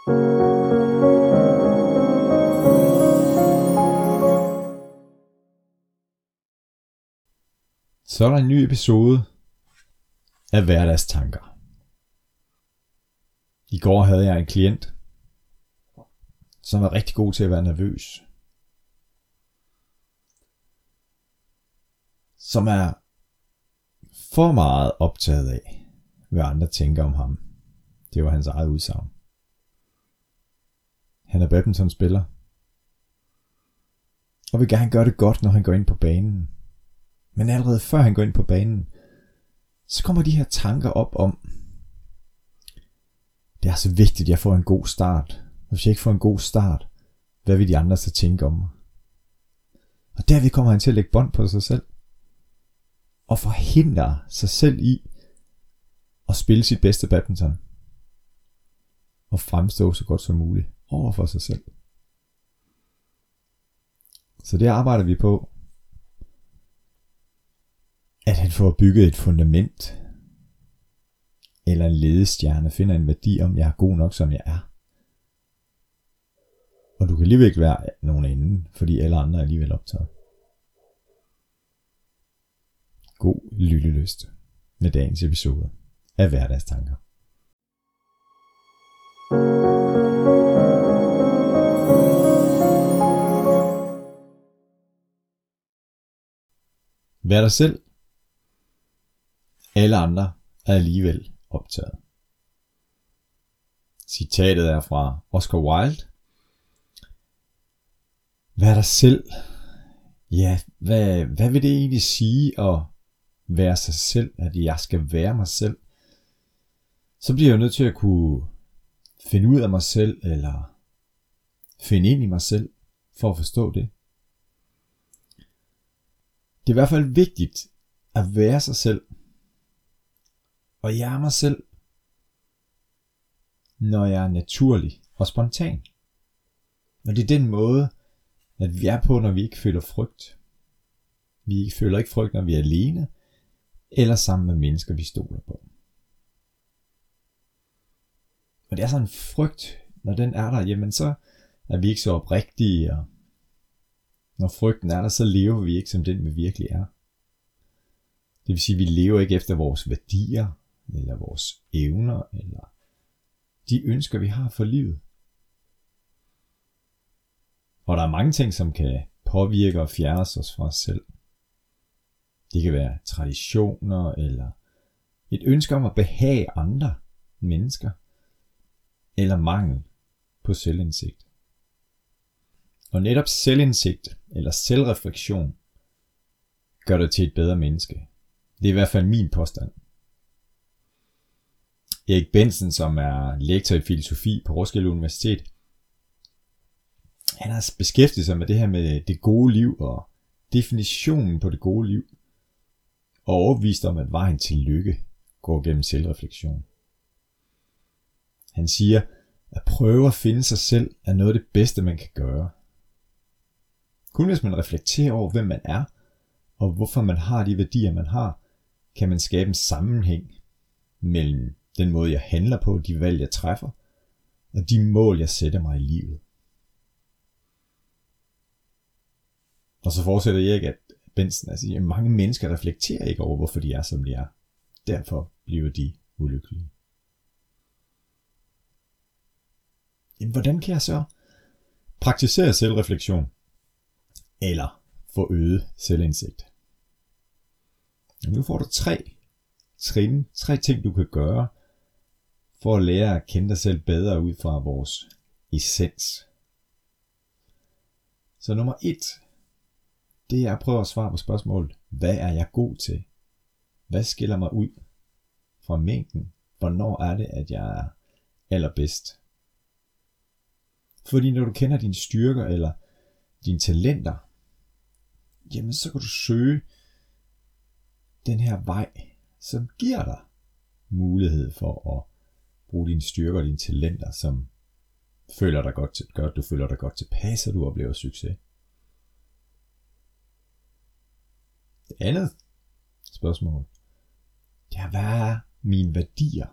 Så er der en ny episode af hverdagstanker. I går havde jeg en klient, som var rigtig god til at være nervøs. Som er for meget optaget af, hvad andre tænker om ham. Det var hans eget udsagn. Han er badmintonspiller. Og vil gerne gøre det godt, når han går ind på banen. Men allerede før han går ind på banen, så kommer de her tanker op om, det er så vigtigt, at jeg får en god start. Hvis jeg ikke får en god start, hvad vil de andre så tænke om mig? Og derved kommer han til at lægge bånd på sig selv. Og forhindre sig selv i at spille sit bedste badminton. Og fremstå så godt som muligt over for sig selv. Så det arbejder vi på at han får bygget et fundament, eller en ledestjerne finder en værdi om, jeg er god nok, som jeg er. Og du kan alligevel ikke være nogen anden, fordi alle andre er alligevel optaget. God lyttelyst med dagens episode af Hverdagstanker. Vær dig selv alle andre er alligevel optaget. Citatet er fra Oscar Wilde. Vær dig selv. Ja, hvad, hvad vil det egentlig sige at være sig selv, at jeg skal være mig selv? Så bliver jeg nødt til at kunne finde ud af mig selv, eller finde ind i mig selv, for at forstå det. Det er i hvert fald vigtigt at være sig selv, og jeg er mig selv, når jeg er naturlig og spontan. Og det er den måde, at vi er på, når vi ikke føler frygt. Vi føler ikke frygt, når vi er alene, eller sammen med mennesker, vi stoler på. Og det er sådan en frygt, når den er der, jamen så er vi ikke så oprigtige, og når frygten er der, så lever vi ikke som den, vi virkelig er. Det vil sige, at vi lever ikke efter vores værdier, eller vores evner, eller de ønsker, vi har for livet. Og der er mange ting, som kan påvirke og fjerne os fra os selv. Det kan være traditioner, eller et ønske om at behage andre mennesker, eller mangel på selvindsigt. Og netop selvindsigt eller selvreflektion gør dig til et bedre menneske. Det er i hvert fald min påstand. Erik Bensen, som er lektor i filosofi på Roskilde Universitet, han har beskæftiget sig med det her med det gode liv og definitionen på det gode liv, og overbevist om, at vejen til lykke går gennem selvreflektion. Han siger, at prøve at finde sig selv er noget af det bedste, man kan gøre. Kun hvis man reflekterer over, hvem man er, og hvorfor man har de værdier, man har, kan man skabe en sammenhæng mellem den måde jeg handler på, de valg jeg træffer, og de mål jeg sætter mig i livet. Og så fortsætter jeg ikke, at Benson altså, at mange mennesker reflekterer ikke over, hvorfor de er, som de er. Derfor bliver de ulykkelige. Jamen, hvordan kan jeg så praktisere selvreflektion? Eller få øget selvindsigt? Nu får du tre trin, tre ting du kan gøre, for at lære at kende dig selv bedre ud fra vores essens. Så nummer et, det er at prøve at svare på spørgsmålet, hvad er jeg god til? Hvad skiller mig ud fra mængden? Hvornår er det, at jeg er allerbedst? Fordi når du kender dine styrker eller dine talenter, jamen så kan du søge den her vej, som giver dig mulighed for at bruge dine styrker og dine talenter, som føler dig godt til, gør, at du føler dig godt tilpas, og du oplever succes. Det andet spørgsmål, det er, hvad er mine værdier?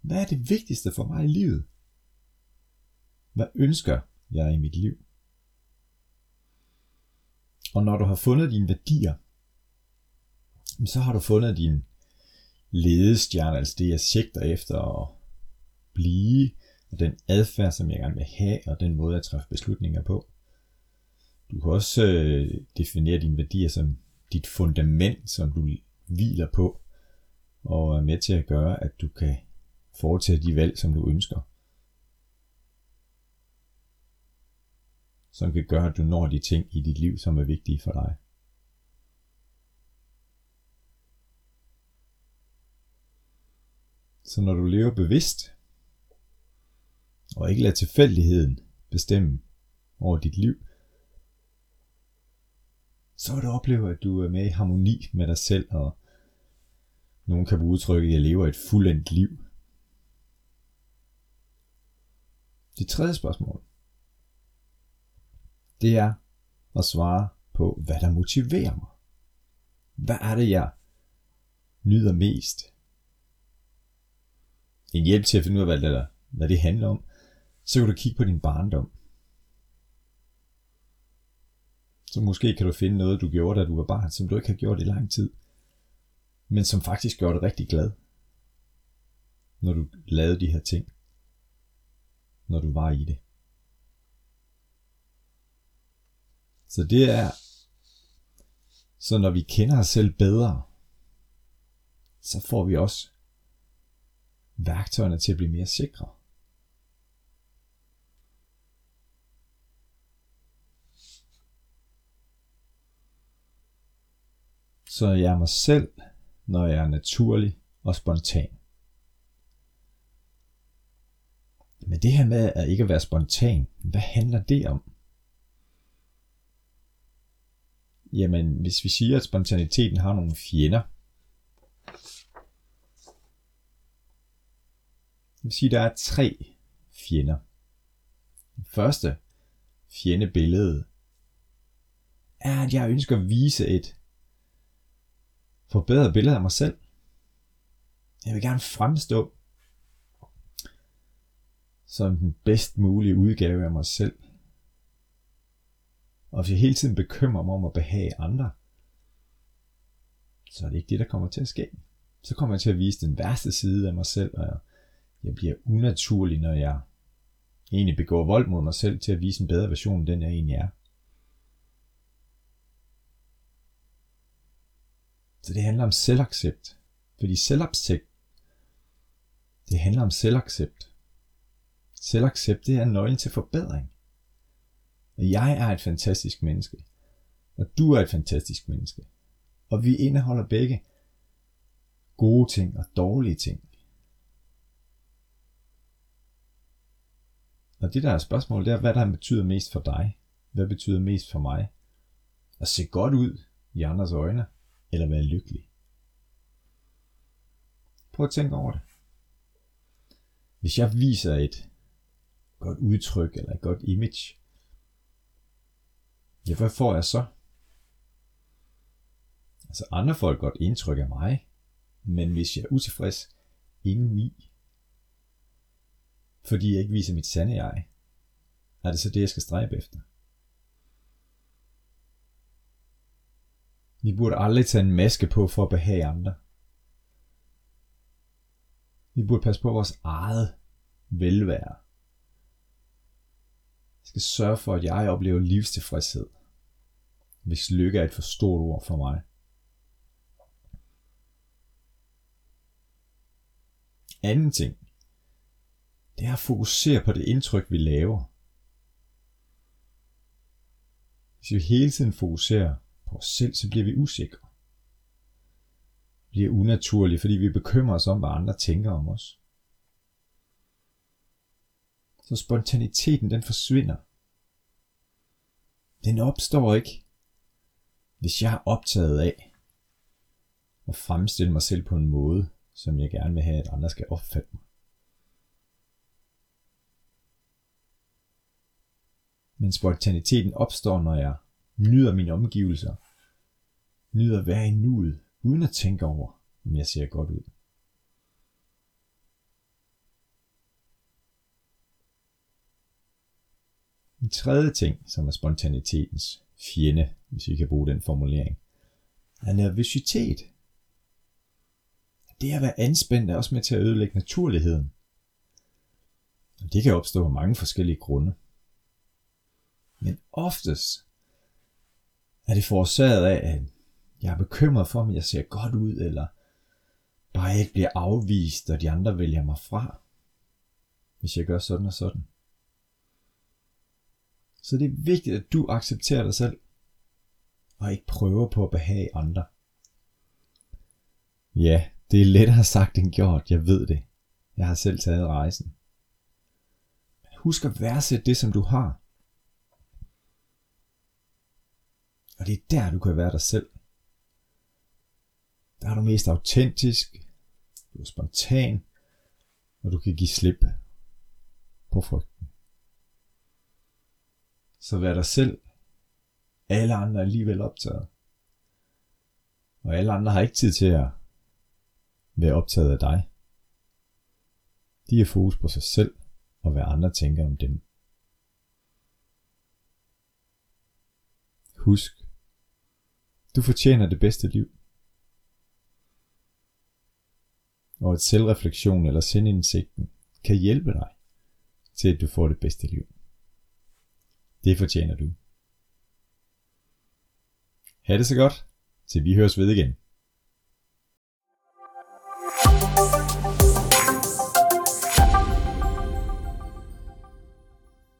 Hvad er det vigtigste for mig i livet? Hvad ønsker jeg i mit liv? Og når du har fundet dine værdier, så har du fundet din ledestjerne, altså det jeg sigter efter at blive, og den adfærd, som jeg gerne vil have, og den måde at træffe beslutninger på. Du kan også øh, definere dine værdier som dit fundament, som du hviler på, og er med til at gøre, at du kan foretage de valg, som du ønsker. Som kan gøre, at du når de ting i dit liv, som er vigtige for dig. Så når du lever bevidst, og ikke lader tilfældigheden bestemme over dit liv, så vil du opleve, at du er med i harmoni med dig selv, og nogen kan bruge udtrykket, at jeg lever et fuldendt liv. Det tredje spørgsmål, det er at svare på, hvad der motiverer mig. Hvad er det, jeg nyder mest? En hjælp til at finde ud af, hvad det, er, hvad det handler om, så kan du kigge på din barndom. Så måske kan du finde noget, du gjorde, da du var barn, som du ikke har gjort i lang tid. Men som faktisk gjorde dig rigtig glad. Når du lavede de her ting. Når du var i det. Så det er, så når vi kender os selv bedre, så får vi også værktøjerne til at blive mere sikre. Så jeg er mig selv, når jeg er naturlig og spontan. Men det her med at ikke at være spontan, hvad handler det om? Jamen, hvis vi siger, at spontaniteten har nogle fjender, det vil sige, at der er tre fjender. Den første fjendebillede er, at jeg ønsker at vise et forbedret billede af mig selv. Jeg vil gerne fremstå som den bedst mulige udgave af mig selv. Og hvis jeg hele tiden bekymrer mig om at behage andre, så er det ikke det, der kommer til at ske. Så kommer jeg til at vise den værste side af mig selv, og jeg bliver unaturlig, når jeg egentlig begår vold mod mig selv til at vise en bedre version end den, jeg egentlig er. Så det handler om selvaccept. Fordi selvaccept, det handler om selvaccept. Selvaccept, det er nøglen til forbedring. Og jeg er et fantastisk menneske. Og du er et fantastisk menneske. Og vi indeholder begge gode ting og dårlige ting. Og det der er spørgsmålet, det er, hvad der betyder mest for dig. Hvad betyder mest for mig? At se godt ud i andres øjne, eller være lykkelig. Prøv at tænke over det. Hvis jeg viser et godt udtryk eller et godt image, ja, hvad får jeg så? Altså andre får et godt indtryk af mig, men hvis jeg er utilfreds indeni, fordi jeg ikke viser mit sande jeg, er det så det, jeg skal stræbe efter? Vi burde aldrig tage en maske på for at behage andre. Vi burde passe på vores eget velvære. Skal sørge for, at jeg oplever livstilfredshed, hvis lykke er et for stort ord for mig. Anden ting, det er at fokusere på det indtryk, vi laver. Hvis vi hele tiden fokuserer på os selv, så bliver vi usikre. Vi bliver unaturlige, fordi vi bekymrer os om, hvad andre tænker om os. Så spontaniteten, den forsvinder. Den opstår ikke, hvis jeg er optaget af at fremstille mig selv på en måde, som jeg gerne vil have, at andre skal opfatte mig. Men spontaniteten opstår, når jeg nyder mine omgivelser, nyder at være i nuet, uden at tænke over, om jeg ser godt ud. tredje ting, som er spontanitetens fjende, hvis vi kan bruge den formulering, er nervøsitet. Det at være anspændt er også med til at ødelægge naturligheden. Og det kan opstå af mange forskellige grunde. Men oftest er det forårsaget af, at jeg er bekymret for, om jeg ser godt ud, eller bare ikke bliver afvist, og de andre vælger mig fra, hvis jeg gør sådan og sådan. Så det er vigtigt, at du accepterer dig selv, og ikke prøver på at behage andre. Ja, det er lettere sagt end gjort, jeg ved det. Jeg har selv taget rejsen. Husk at værdsætte det, som du har. Og det er der, du kan være dig selv. Der er du mest autentisk, du er spontan, og du kan give slip på frygt. Så vær dig selv. Alle andre er alligevel optaget. Og alle andre har ikke tid til at være optaget af dig. De er fokus på sig selv og hvad andre tænker om dem. Husk, du fortjener det bedste liv. Og at selvreflektion eller sindindsigten kan hjælpe dig til, at du får det bedste liv. Det fortjener du. Ha' det så godt, til vi høres ved igen.